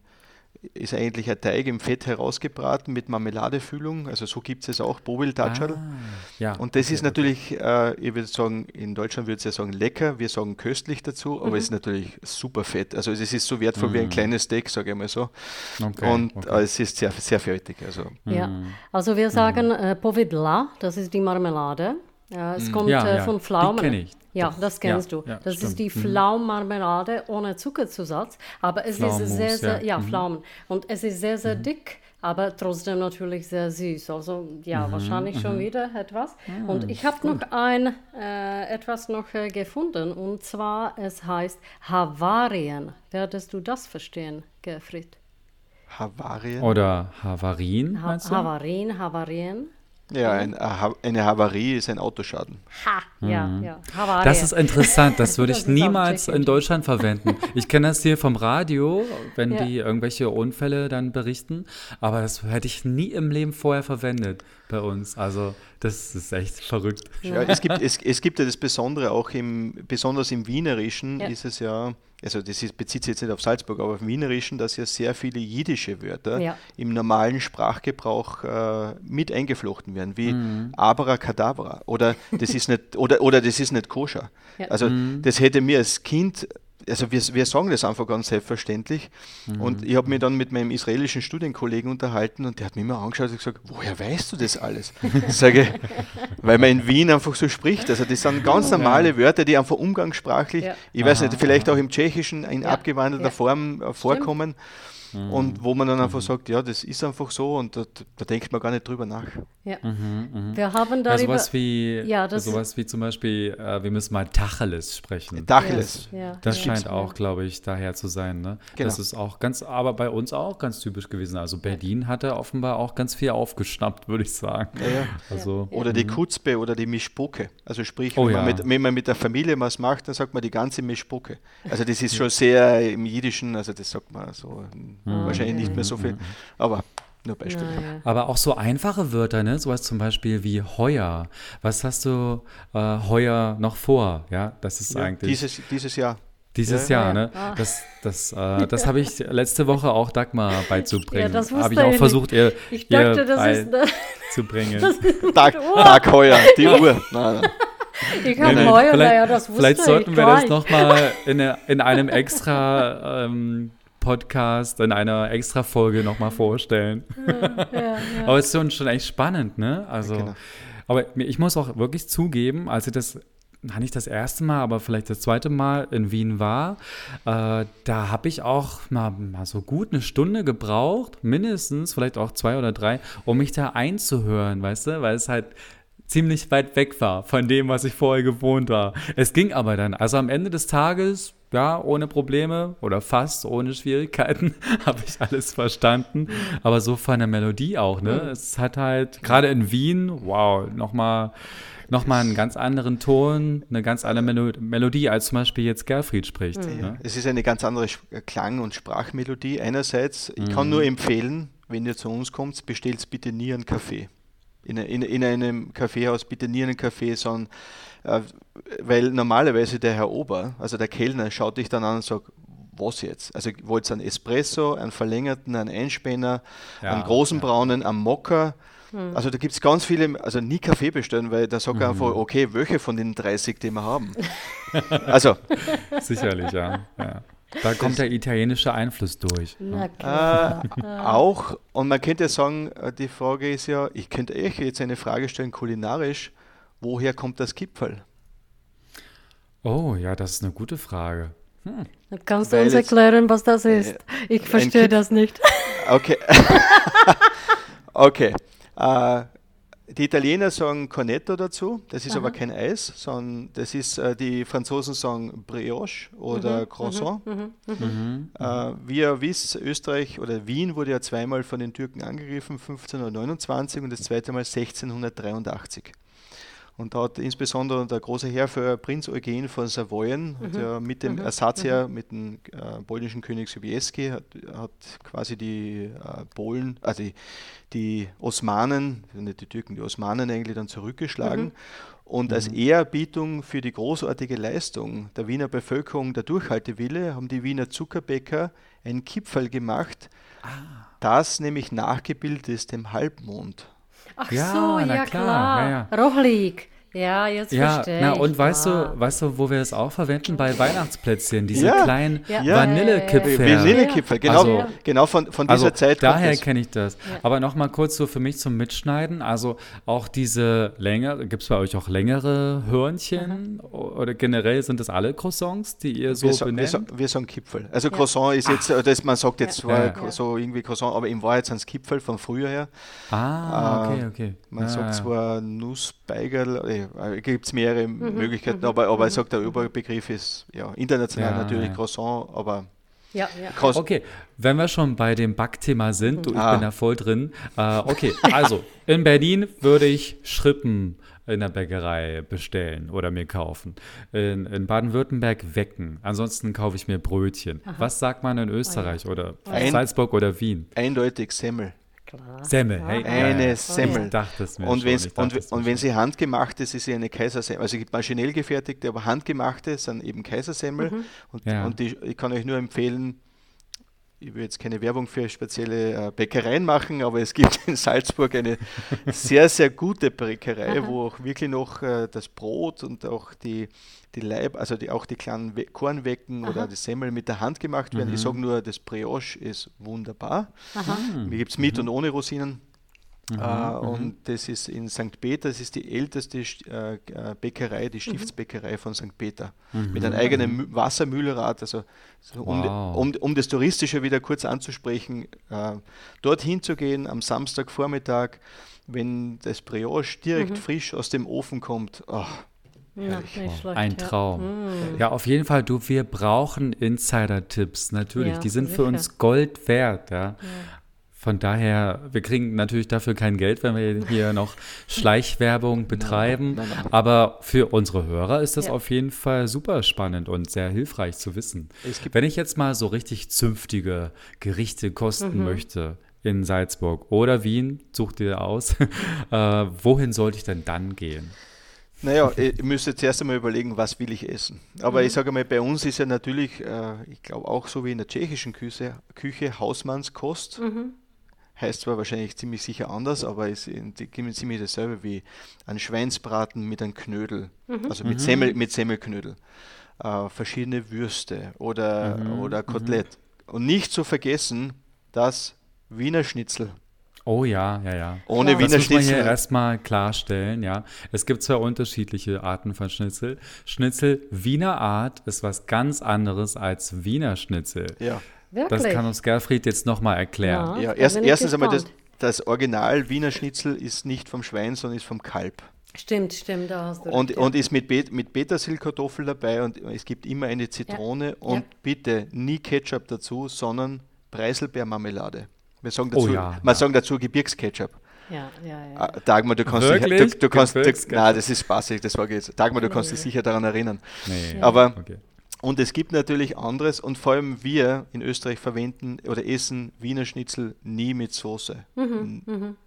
ist eigentlich ein Teig im Fett herausgebraten mit Marmeladefüllung. Also so gibt es auch, Bobil-Tatschal. Ah, ja, und das okay, ist natürlich, äh, ich würde sagen, in Deutschland würde ich ja sagen lecker, wir sagen köstlich dazu, aber mhm. es ist natürlich super fett. Also es ist so wertvoll mhm. wie ein mhm. kleines Steak, sage ich mal so. Okay, und okay. Äh, es ist sehr, sehr fettig. Also. Ja, mhm. also wir sagen äh, Povidla, das ist die Marmelade. Ja, es mhm. kommt ja, äh, von Pflaumen. Die kenne ich. Ja, Doch. das kennst ja, du. Ja, das stimmt. ist die mhm. Pflaumenmarmelade ohne Zuckerzusatz, aber es ist sehr, sehr, ja, ja mhm. Pflaumen. Und es ist sehr, sehr mhm. dick, aber trotzdem natürlich sehr süß. Also ja, mhm. wahrscheinlich schon mhm. wieder etwas. Und ich habe noch ein, äh, etwas noch äh, gefunden und zwar, es heißt Havarien. Werdest du das verstehen, Gerfried? Havarien? Oder Havarien, ha Havarien, Havarien. Ja, ein, eine Havarie ist ein Autoschaden. Ha, ja, mhm. ja. Havarie. Das ist interessant, das würde ich niemals in Deutschland verwenden. Ich kenne das hier vom Radio, wenn ja. die irgendwelche Unfälle dann berichten, aber das hätte ich nie im Leben vorher verwendet bei uns. Also das ist echt verrückt. Ja, es, gibt, es, es gibt ja das Besondere auch im, besonders im Wienerischen ja. ist es ja, also das ist, bezieht sich jetzt nicht auf Salzburg, aber im Wienerischen, dass ja sehr viele jiddische Wörter ja. im normalen Sprachgebrauch äh, mit eingeflochten werden, wie mhm. Abracadabra oder das ist nicht, oder, oder das ist nicht koscher. Also mhm. das hätte mir als Kind also wir, wir sagen das einfach ganz selbstverständlich. Mhm. Und ich habe mich dann mit meinem israelischen Studienkollegen unterhalten und der hat mich immer angeschaut und gesagt, woher weißt du das alles? Ich sage, weil man in Wien einfach so spricht. Also das sind ganz normale. Wörter, die einfach umgangssprachlich, ja. ich weiß nicht, vielleicht auch im Tschechischen in ja. abgewandelter Form äh, vorkommen. Stimmt. Mhm. Und wo man dann einfach mhm. sagt, ja, das ist einfach so und da, da denkt man gar nicht drüber nach. Ja. Mhm, mh. Wir haben darüber... Ja, sowas wie, ja, das sowas wie zum Beispiel, äh, wir müssen mal Tacheles sprechen. Tacheles. Ja, das scheint auch, glaube ich, daher zu sein. Ne? Genau. Das ist auch ganz, aber bei uns auch ganz typisch gewesen. Also Berlin hatte offenbar auch ganz viel aufgeschnappt, würde ich sagen. Also, oder die Kutzbe oder die Mischpoke. Also sprich, oh, wenn, man mit, wenn, man mit, der Familie was macht, dann sagt man die ganze Mischpoke. Also das ist schon sehr im Jiddischen, also das sagt man so Mhm. Wahrscheinlich nicht mehr so viel, aber nur Beispiel. Ja, Aber auch so einfache Wörter, ne? Sowas zum Beispiel wie heuer. Was hast du äh, heuer noch vor? Ja, das ist ja, eigentlich. Dieses, dieses Jahr. Dieses ja, Jahr, ne? Ah. Das, das, äh, das habe ich letzte Woche auch Dagmar beizubringen. Ja, das habe ich auch versucht, ihr, ich dachte, ihr beizubringen. Tag, Tag heuer, die Uhr. Nein, nein. Ich habe heuer, naja, das wusste Vielleicht sollten wir das nochmal in, in einem extra ähm, Podcast in einer Extra-Folge nochmal vorstellen. Ja, ja, ja. Aber es ist schon, schon echt spannend, ne? Also, genau. aber ich muss auch wirklich zugeben, als ich das nicht das erste Mal, aber vielleicht das zweite Mal in Wien war, äh, da habe ich auch mal, mal so gut eine Stunde gebraucht, mindestens, vielleicht auch zwei oder drei, um mich da einzuhören, weißt du, weil es halt ziemlich weit weg war von dem, was ich vorher gewohnt war. Es ging aber dann. Also am Ende des Tages, ja, ohne Probleme oder fast ohne Schwierigkeiten, habe ich alles verstanden. Aber so von der Melodie auch, ne? Mhm. Es hat halt, gerade in Wien, wow, nochmal nochmal einen ganz anderen Ton, eine ganz andere Melodie, als zum Beispiel jetzt Gerfried spricht. Mhm. Ne? Es ist eine ganz andere Klang- und Sprachmelodie. Einerseits, ich kann mhm. nur empfehlen, wenn ihr zu uns kommt, bestellt bitte nie einen Kaffee. In, in, in einem Kaffeehaus bitte nie einen Kaffee, sondern äh, weil normalerweise der Herr Ober, also der Kellner, schaut dich dann an und sagt, was jetzt? Also wollt ihr einen Espresso, einen verlängerten, einen Einspänner, ja, einen großen ja. braunen, einen Mocker, hm. Also da gibt es ganz viele, also nie Kaffee bestellen, weil da sagt mhm. einfach, okay, welche von den 30, die wir haben? also. Sicherlich, ja. ja. Da kommt der italienische Einfluss durch. Ne? Äh, auch, und man könnte sagen, äh, die Frage ist ja, ich könnte euch jetzt eine Frage stellen, kulinarisch, woher kommt das Kipferl? Oh, ja, das ist eine gute Frage. Hm. Kannst du Weil uns erklären, was das ist? Äh, ich verstehe das nicht. Okay. okay. Äh, die Italiener sagen Cornetto dazu, das ist Aha. aber kein Eis, sondern das ist, äh, die Franzosen sagen Brioche oder mhm, Croissant. Mhm, mhm, mhm. mhm. äh, wie ihr wisst, Österreich oder Wien wurde ja zweimal von den Türken angegriffen, 1529 und das zweite Mal 1683. Und da hat insbesondere der große Herr für Prinz Eugen von Savoyen, mhm. ja mit dem mhm. Ersatzherr, mhm. mit dem äh, polnischen König Sobieski, hat, hat quasi die äh, Polen, also die, die, Osmanen, nicht die Türken, die Osmanen eigentlich dann zurückgeschlagen. Mhm. Und als mhm. Ehrerbietung für die großartige Leistung der Wiener Bevölkerung, der Durchhaltewille, haben die Wiener Zuckerbäcker ein Kipferl gemacht, ah. das nämlich nachgebildet ist dem Halbmond. Ach ja, so, ja klar. klar. Ja, ja. Rochlig. Ja, jetzt ja, verstehe na, und weißt du, weißt du, wo wir es auch verwenden? Bei Weihnachtsplätzchen, diese ja. kleinen ja. Vanillekipferl. Vanillekipferl, genau, also, genau von, von dieser also, Zeit. Daher kenne ich das. Aber nochmal kurz so für mich zum Mitschneiden. Also auch diese längere, gibt es bei euch auch längere Hörnchen? Mhm. Oder generell sind das alle Croissants, die ihr so wir so, benennt? Wir, so, wir sagen Kipfel. Also Croissant ist jetzt, das, man sagt jetzt zwar so irgendwie Croissant, aber im Wahrheit sind es Kipfel von früher her. Ah, okay, okay. Man sagt zwar Nussbeigerl, äh, gibt es mehrere mhm, Möglichkeiten, mhm, aber, aber ich mhm. sage, der Überbegriff ist ja international ja, natürlich ja. Croissant, aber ja, ja. Okay, wenn wir schon bei dem Backthema sind, du, ich ah. bin da voll drin. Äh, okay, also in Berlin würde ich Schrippen in der Bäckerei bestellen oder mir kaufen. In, in Baden-Württemberg Wecken. Ansonsten kaufe ich mir Brötchen. Aha. Was sagt man in Österreich oh, ja. oder Ein, Salzburg oder Wien? Eindeutig Semmel. Klar. Semmel, hey, eine ja, Semmel. Ich dachte es mir und, schon, und, und wenn sie handgemacht ist, ist sie eine Kaisersemmel. Also es gibt maschinell gefertigte, aber handgemachte sind eben Kaisersemmel. Mhm. Und, ja. und die, ich kann euch nur empfehlen, ich will jetzt keine Werbung für spezielle äh, Bäckereien machen, aber es gibt in Salzburg eine sehr, sehr gute Bäckerei, wo auch wirklich noch äh, das Brot und auch die, die Leib, also die, auch die kleinen We Kornwecken Aha. oder die Semmel mit der Hand gemacht werden. Mhm. Ich sage nur, das Brioche ist wunderbar. Aha. Hier gibt es mit mhm. und ohne Rosinen. Mhm, äh, mhm. und das ist in St. Peter, das ist die älteste äh, äh, Bäckerei, die mhm. Stiftsbäckerei von St. Peter. Mhm. Mit einem eigenen Wassermühlrad, also so wow. um, um, um, das Touristische wieder kurz anzusprechen, äh, dorthin zu gehen am Samstagvormittag, wenn das Brioche direkt mhm. frisch aus dem Ofen kommt. Oh, ja, schlecht, ein Traum. Ja. ja. auf jeden Fall, du, wir brauchen Insider-Tipps, natürlich. Ja, Die sind sicher. für uns Gold wert. Ja. Von daher, wir kriegen natürlich dafür kein Geld, wenn wir hier noch Schleichwerbung betreiben. Nein, nein, nein. Aber für unsere Hörer ist das ja. auf jeden Fall super spannend und sehr hilfreich zu wissen. Wenn ich jetzt mal so richtig zünftige Gerichte kosten mhm. möchte in Salzburg oder Wien, such dir aus, äh, wohin sollte ich denn dann gehen? Naja, ich müsste zuerst einmal überlegen, was will ich essen. Aber mhm. ich sage mal, bei uns ist ja natürlich, äh, ich glaube auch so wie in der tschechischen Küche, Küche Hausmannskost. Mhm heißt zwar wahrscheinlich ziemlich sicher anders, aber es ist ziemlich dasselbe wie ein Schweinsbraten mit einem Knödel, mhm. also mit, mhm. Semmel, mit Semmelknödel. Äh, verschiedene Würste oder, mhm. oder mhm. Kotelett. Und nicht zu vergessen, das Wiener Schnitzel. Oh ja, ja, ja. Ohne das Wiener muss man hier Schnitzel. erstmal klarstellen, ja. Es gibt zwei unterschiedliche Arten von Schnitzel. Schnitzel Wiener Art ist was ganz anderes als Wiener Schnitzel. Ja, Wirklich? Das kann uns Gerfried jetzt nochmal erklären. Ja. ja erst, erstens einmal, das, gespannt. das Original Wiener Schnitzel ist nicht vom Schwein, sondern ist vom Kalb. Stimmt, stimmt, da hast du Und, und ist mit, Bet mit Petersilkartoffel dabei und es gibt immer eine Zitrone und Ja. bitte nie Ketchup dazu, sondern Preiselbeermarmelade. Wir sagen dazu, Oh ja, wir ja. sagen dazu Gebirgsketchup. ja, ja, ja. Ah, Dagmar, du kannst Wirklich? dich, du, du kannst, du, nein, das ist spaßig, das war jetzt. Dagmar, du kannst dich sicher daran erinnern. Nee, Aber okay. Und es gibt natürlich anderes und vor allem wir in Österreich verwenden oder essen Wiener Schnitzel nie mit Soße.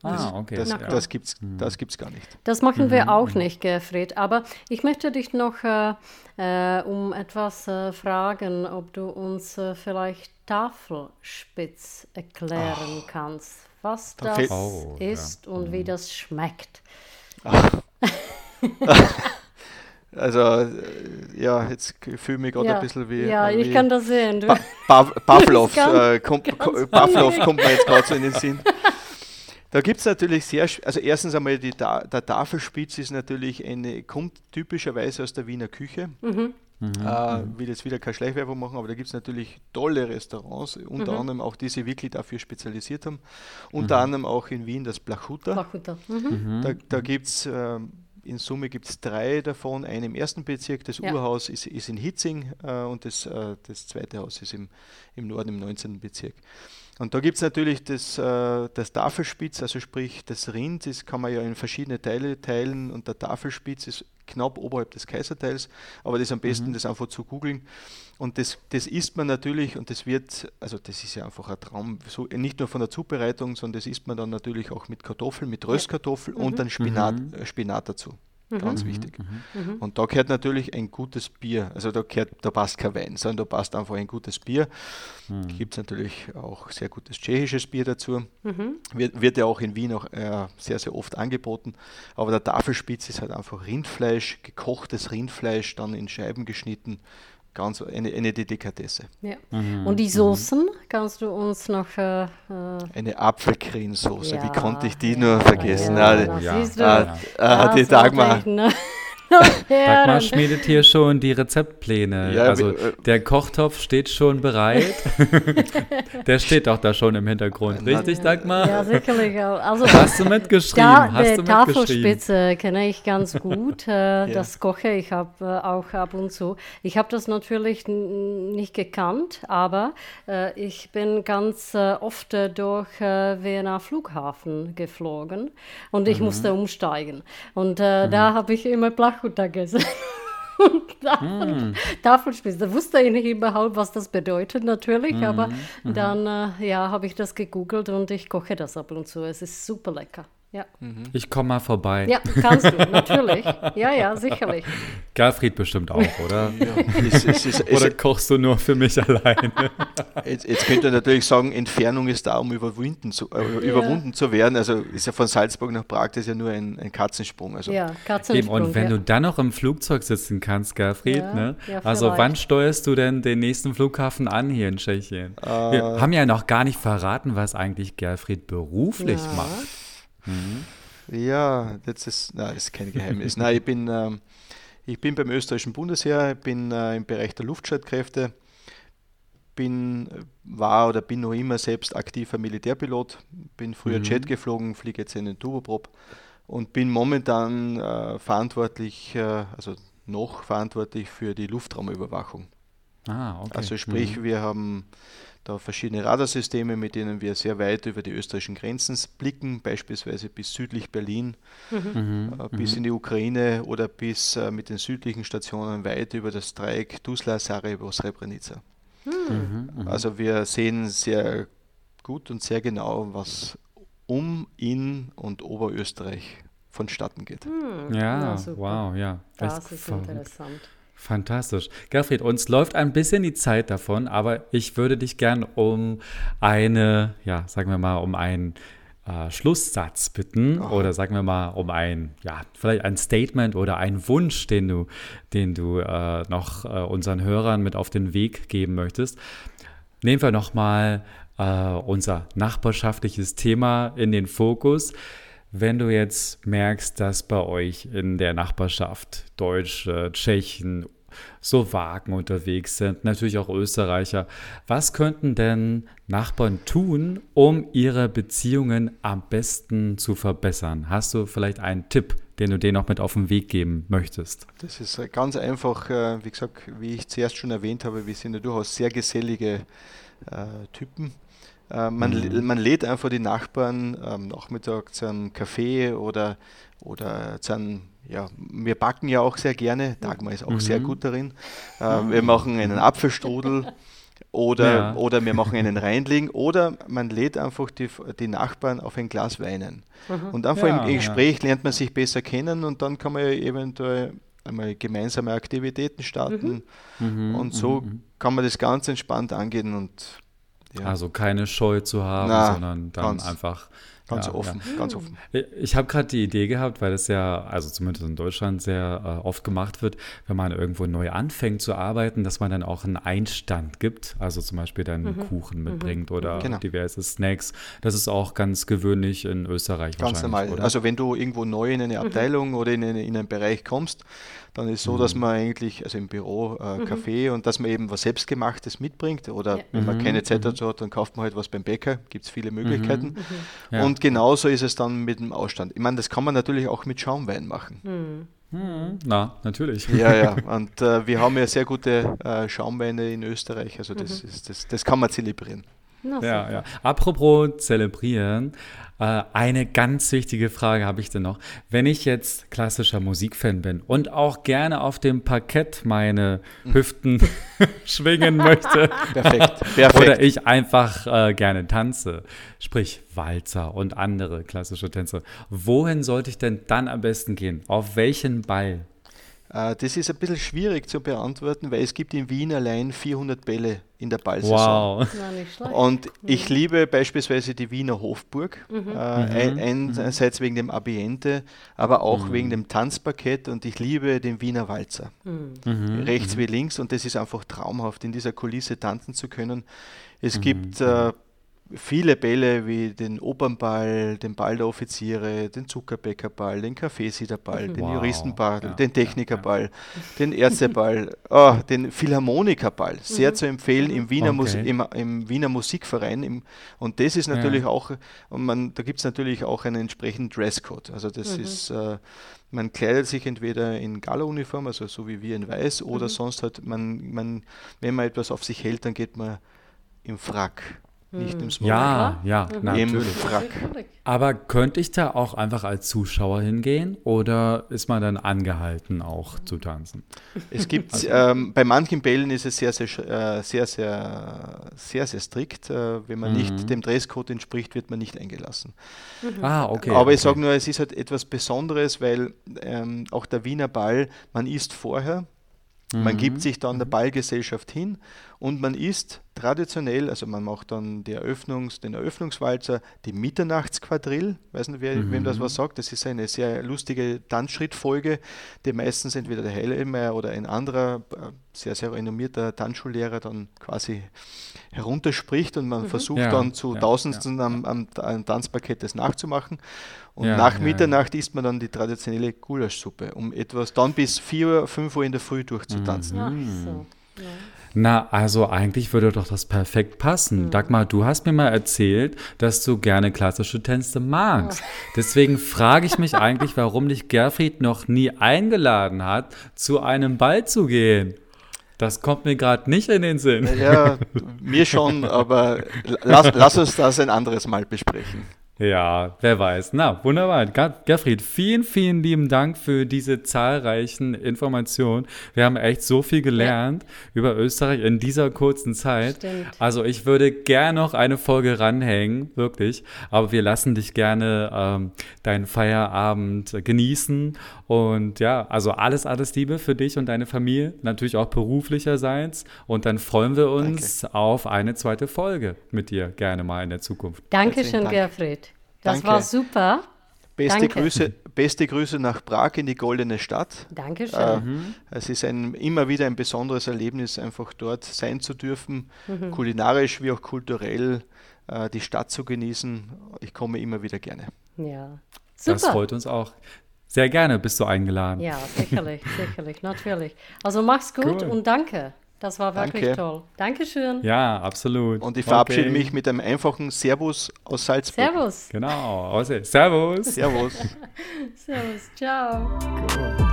Ah, okay. Das, ja. das gibt's, das gibt's gar nicht. Das machen Mhm, wir auch nicht, Gerfried. Aber ich möchte dich noch äh, äh, um etwas äh, fragen, ob du uns äh, vielleicht Tafelspitz erklären kannst, was da das Oh, ja. ist und wie das schmeckt. Also äh, ja, jetzt fühle ich mich gerade ja, ein bisschen wie. ja, ich kann das sehen. Du, Pa Pa Pavlov, Ganz- äh, kommt, kommt mir jetzt gerade so in den Sinn. Da gibt es natürlich sehr, also erstens einmal die Ta der Tafelspitz ist natürlich eine, kommt typischerweise aus der Wiener Küche. Mhm. Äh, will jetzt wieder keine Schleichwerbung machen, aber da gibt es natürlich tolle Restaurants, unter Mhm. anderem auch die sich wirklich dafür spezialisiert haben. Unter anderem auch in Wien das Blachuta. Bachuta. Mhm. Da, da gibt es, ähm, in Summe gibt es drei davon, einen im ersten Bezirk, das Ja. Urhaus ist, ist in Hitzing äh, und das, äh, das zweite Haus ist im, im Norden, im 19. Bezirk. Und da gibt es natürlich das, äh, das Tafelspitz, also sprich das Rind, das kann man ja in verschiedene Teile teilen und der Tafelspitz ist knapp oberhalb des Kaiserteils, aber das ist am besten, das einfach zu googeln. Und das, das isst man natürlich und das wird, also das ist ja einfach ein Traum, so, nicht nur von der Zubereitung, sondern das isst man dann natürlich auch mit Kartoffeln, mit Röstkartoffeln und dann Spinat, äh, Spinat dazu. Ganz wichtig. Und da gehört natürlich ein gutes Bier. Also da, gehört, da passt kein Wein, sondern da passt einfach ein gutes Bier. Gibt es natürlich auch sehr gutes tschechisches Bier dazu. Wird, wird ja auch in Wien auch äh, sehr, sehr oft angeboten. Aber der Tafelspitz ist halt einfach Rindfleisch, gekochtes Rindfleisch, dann in Scheiben geschnitten. Ganz eine, eine Delikatesse. Ja. Mhm. Und die Soßen, kannst du uns noch. Äh, äh, Eine Apfelcremesoße. Ja, Wie konnte ich die ja, nur vergessen? ja, Ah, Ja, siehst du. ah, ah, die Dagmar. Dagmar schmiedet hier schon die Rezeptpläne. Ja, also wir- äh, der Kochtopf steht schon bereit. der steht auch da schon im Hintergrund. Richtig, Dagmar? Ja, sicherlich. Also, Hast du mitgeschrieben? Da, Hast die du mitgeschrieben? Tafelspitze kenne ich ganz gut. Äh, Das koche ich hab, äh, auch ab und zu. Ich habe das natürlich nicht gekannt, aber äh, ich bin ganz äh, oft äh, durch äh, Wiener Flughafen geflogen und Mhm. ich musste umsteigen. Und äh, da habe ich immer Plachuta gegessen. Und Tafel, Mhm. Tafelspitze. Da wusste ich nicht überhaupt, was das bedeutet, natürlich, Mhm. aber dann äh, ja, habe ich das gegoogelt und ich koche das ab und zu. Es ist super lecker. Ja, Ich komme mal vorbei. ja kannst du, natürlich. Ja, ja, sicherlich. Gerfried bestimmt auch, oder? Es, es, es, es, Oder kochst du nur für mich alleine? Jetzt, jetzt könnte man natürlich sagen, Entfernung ist da, um überwunden zu, äh, überwunden zu werden. Also ist ja von Salzburg nach Prag, das ist ja nur ein, ein Katzensprung. Also Ja, Eben, Katzensprung. und wenn ja. du dann noch im Flugzeug sitzen kannst, Gerfried, Ja, ne? ja, also wann steuerst du denn den nächsten Flughafen an hier in Tschechien? Äh. Wir haben ja noch gar nicht verraten, was eigentlich Gerfried beruflich Ja. Ja, das ist, na, das ist kein Geheimnis. Nein, ich bin, ähm, ich bin beim österreichischen Bundesheer, ich bin äh, im Bereich der Luftstreitkräfte, bin, war oder bin noch immer selbst aktiver Militärpilot, bin früher Jet geflogen, fliege jetzt in den Turboprop und bin momentan äh, verantwortlich, äh, also noch verantwortlich für die Luftraumüberwachung. Ah, okay. Also sprich, wir haben da verschiedene Radarsysteme, mit denen wir sehr weit über die österreichischen Grenzen blicken, beispielsweise bis südlich Berlin, Mhm. äh, bis in die Ukraine oder bis äh, mit den südlichen Stationen weit über das Dreieck Tuzla, Sarajevo, Srebrenica. Mhm, Also wir sehen sehr gut und sehr genau, was um, in und Oberösterreich vonstatten geht. Ja, super. wow, ja. Das Echt ist interessant. Fantastisch. Gerfried, uns läuft ein bisschen die Zeit davon, aber ich würde dich gern um eine, ja, sagen wir mal, um einen äh, Schlusssatz bitten oder sagen wir mal um ein, ja, vielleicht ein Statement oder einen Wunsch, den du, den du äh, noch äh, unseren Hörern mit auf den Weg geben möchtest. nehmen wir nochmal äh, unser nachbarschaftliches Thema in den Fokus. Wenn du jetzt merkst, dass bei euch in der Nachbarschaft Deutsche, Tschechen, Slowaken unterwegs sind, natürlich auch Österreicher, was könnten denn Nachbarn tun, um ihre Beziehungen am besten zu verbessern? Hast du vielleicht einen Tipp, den du denen noch mit auf den Weg geben möchtest? Das ist äh, ganz einfach, äh, wie gesagt, wie ich zuerst schon erwähnt habe, wir sind ja durchaus sehr gesellige äh, Typen. Äh, man, mhm. man lädt einfach die Nachbarn am Nachmittag zu einem Kaffee oder, oder zu einem, ja, wir backen ja auch sehr gerne, Dagmar ist auch mhm. sehr gut darin. Äh, wir machen einen Apfelstrudel oder, ja. oder wir machen einen Reinling oder man lädt einfach die, die Nachbarn auf ein Glas Weinen. Mhm. Und einfach ja, im Gespräch ja. lernt man sich besser kennen und dann kann man eventuell einmal gemeinsame Aktivitäten starten mhm. und so mhm. kann man das ganz entspannt angehen und ja. Also keine Scheu zu haben, Na, sondern dann ganz, einfach. Ganz ja, offen, ja. ganz offen. Ich habe gerade die Idee gehabt, weil das ja, also zumindest in Deutschland sehr äh, oft gemacht wird, wenn man irgendwo neu anfängt zu arbeiten, dass man dann auch einen Einstand gibt, also zum Beispiel dann mhm. Kuchen mhm. mitbringt mhm. oder genau. diverse Snacks. Das ist auch ganz gewöhnlich in Österreich Ganz normal. Oder? Also wenn du irgendwo neu in eine mhm. Abteilung mhm. oder in, eine, in einen Bereich kommst, dann ist es so, mhm. dass man eigentlich, also im Büro äh, mhm. Kaffee und dass man eben was Selbstgemachtes mitbringt oder ja. wenn man mhm. keine Zeit mhm. dazu hat, dann kauft man halt was beim Bäcker, gibt es viele Möglichkeiten. Mhm. Und genauso ist es dann mit dem Ausstand. Ich meine, das kann man natürlich auch mit Schaumwein machen. Na, natürlich. Ja, ja. Und äh, wir haben ja sehr gute äh, Schaumweine in Österreich. Also das, ist, das, das kann man zelebrieren. Ja, ja. Apropos zelebrieren, äh, eine ganz wichtige Frage habe ich denn noch. Wenn ich jetzt klassischer Musikfan bin und auch gerne auf dem Parkett meine Hüften schwingen möchte, perfekt, perfekt. oder ich einfach äh, gerne tanze, sprich Walzer und andere klassische Tänze, wohin sollte ich denn dann am besten gehen? Auf welchen Ball? Äh, das ist ein bisschen schwierig zu beantworten, weil es gibt in Wien allein 400 Bälle in der Ballsaison. Wow. Und ich liebe beispielsweise die Wiener Hofburg, mhm. äh, mhm. einerseits wegen dem Ambiente, aber auch mhm. wegen dem Tanzparkett und ich liebe den Wiener Walzer. Mhm. mhm. Rechts mhm. wie links und das ist einfach traumhaft, in dieser Kulisse tanzen zu können. Es gibt äh, viele Bälle wie den Opernball, den Ball der Offiziere, den Zuckerbäckerball, den Kaffeesiederball, den wow. Juristenball, ja, den Technikerball, ja, ja. den Ärzteball, oh, den Philharmonikerball. Sehr mhm. zu empfehlen im Wiener, okay. Mus im, im, Wiener Musikverein. Im, und das ist natürlich auch, und man, da gibt es natürlich auch einen entsprechenden Dresscode. Also das mhm. ist, äh, man kleidet sich entweder in Gala-Uniform, also so wie wir in Weiß, oder mhm. sonst halt, man, man, wenn man etwas auf sich hält, dann geht man im Frack nicht im hm. Smoking. Ja, ja, mhm. natürlich. Aber könnte ich da auch einfach als Zuschauer hingehen oder ist man dann angehalten, auch zu tanzen? Es gibt, also, ähm, bei manchen Bällen ist es sehr, sehr, äh, sehr, sehr, sehr, sehr strikt. Äh, wenn man mhm. nicht dem Dresscode entspricht, wird man nicht eingelassen. Mhm. Ah, okay. Aber okay. ich sage nur, es ist halt etwas Besonderes, weil ähm, auch der Wiener Ball, man isst vorher, man mhm. gibt sich dann der Ballgesellschaft hin und man isst traditionell, also man macht dann die Eröffnungs-, den Eröffnungswalzer, die Mitternachtsquadrille, weiß nicht, wer, mhm. wem das was sagt, das ist eine sehr lustige Tanzschrittfolge, die meistens entweder der Heilemeier oder ein anderer äh, sehr, sehr renommierter Tanzschullehrer dann quasi herunterspricht und man mhm. versucht ja, dann zu ja, Tausendsten ja. Am, am, am, Tanzparkett das nachzumachen. Und nach Mitternacht isst man dann die traditionelle Gulaschsuppe, um etwas dann bis 4, 5 Uhr in der Früh durchzutanzen. Mhm. Ach so. Na, also eigentlich würde doch das perfekt passen. Mhm. Dagmar, du hast mir mal erzählt, dass du gerne klassische Tänze magst. Oh. Deswegen frage ich mich eigentlich, warum dich Gerfried noch nie eingeladen hat, zu einem Ball zu gehen. Das kommt mir gerade nicht in den Sinn. Ja, mir schon, aber lass, lass uns das ein anderes Mal besprechen. Ja, wer weiß. Na, wunderbar. Gerfried, vielen, vielen lieben Dank für diese zahlreichen Informationen. Wir haben echt so viel gelernt ja. über Österreich in dieser kurzen Zeit. Stimmt. Also ich würde gerne noch eine Folge ranhängen, wirklich. Aber wir lassen dich gerne ähm, deinen Feierabend genießen. Und ja, also alles, alles Liebe für dich und deine Familie. Natürlich auch beruflicherseits. Und dann freuen wir uns Danke. auf eine zweite Folge mit dir gerne mal in der Zukunft. Dankeschön, Dank. Gerfried. Das Danke. war super. Beste Grüße, beste Grüße nach Prag in die Goldene Stadt. Dankeschön. Äh, mhm. Es ist ein, immer wieder ein besonderes Erlebnis, einfach dort sein zu dürfen, mhm. kulinarisch wie auch kulturell äh, die Stadt zu genießen. Ich komme immer wieder gerne. Ja, super. Das freut uns auch. Sehr gerne bist du eingeladen. Ja, sicherlich, sicherlich, natürlich. Also mach's gut cool. und danke. Das war wirklich Danke. toll. Dankeschön. Ja, absolut. Und ich verabschiede okay. mich mit einem einfachen Servus aus Salzburg. Servus. Genau. Servus. Servus. Servus. Ciao. Cool.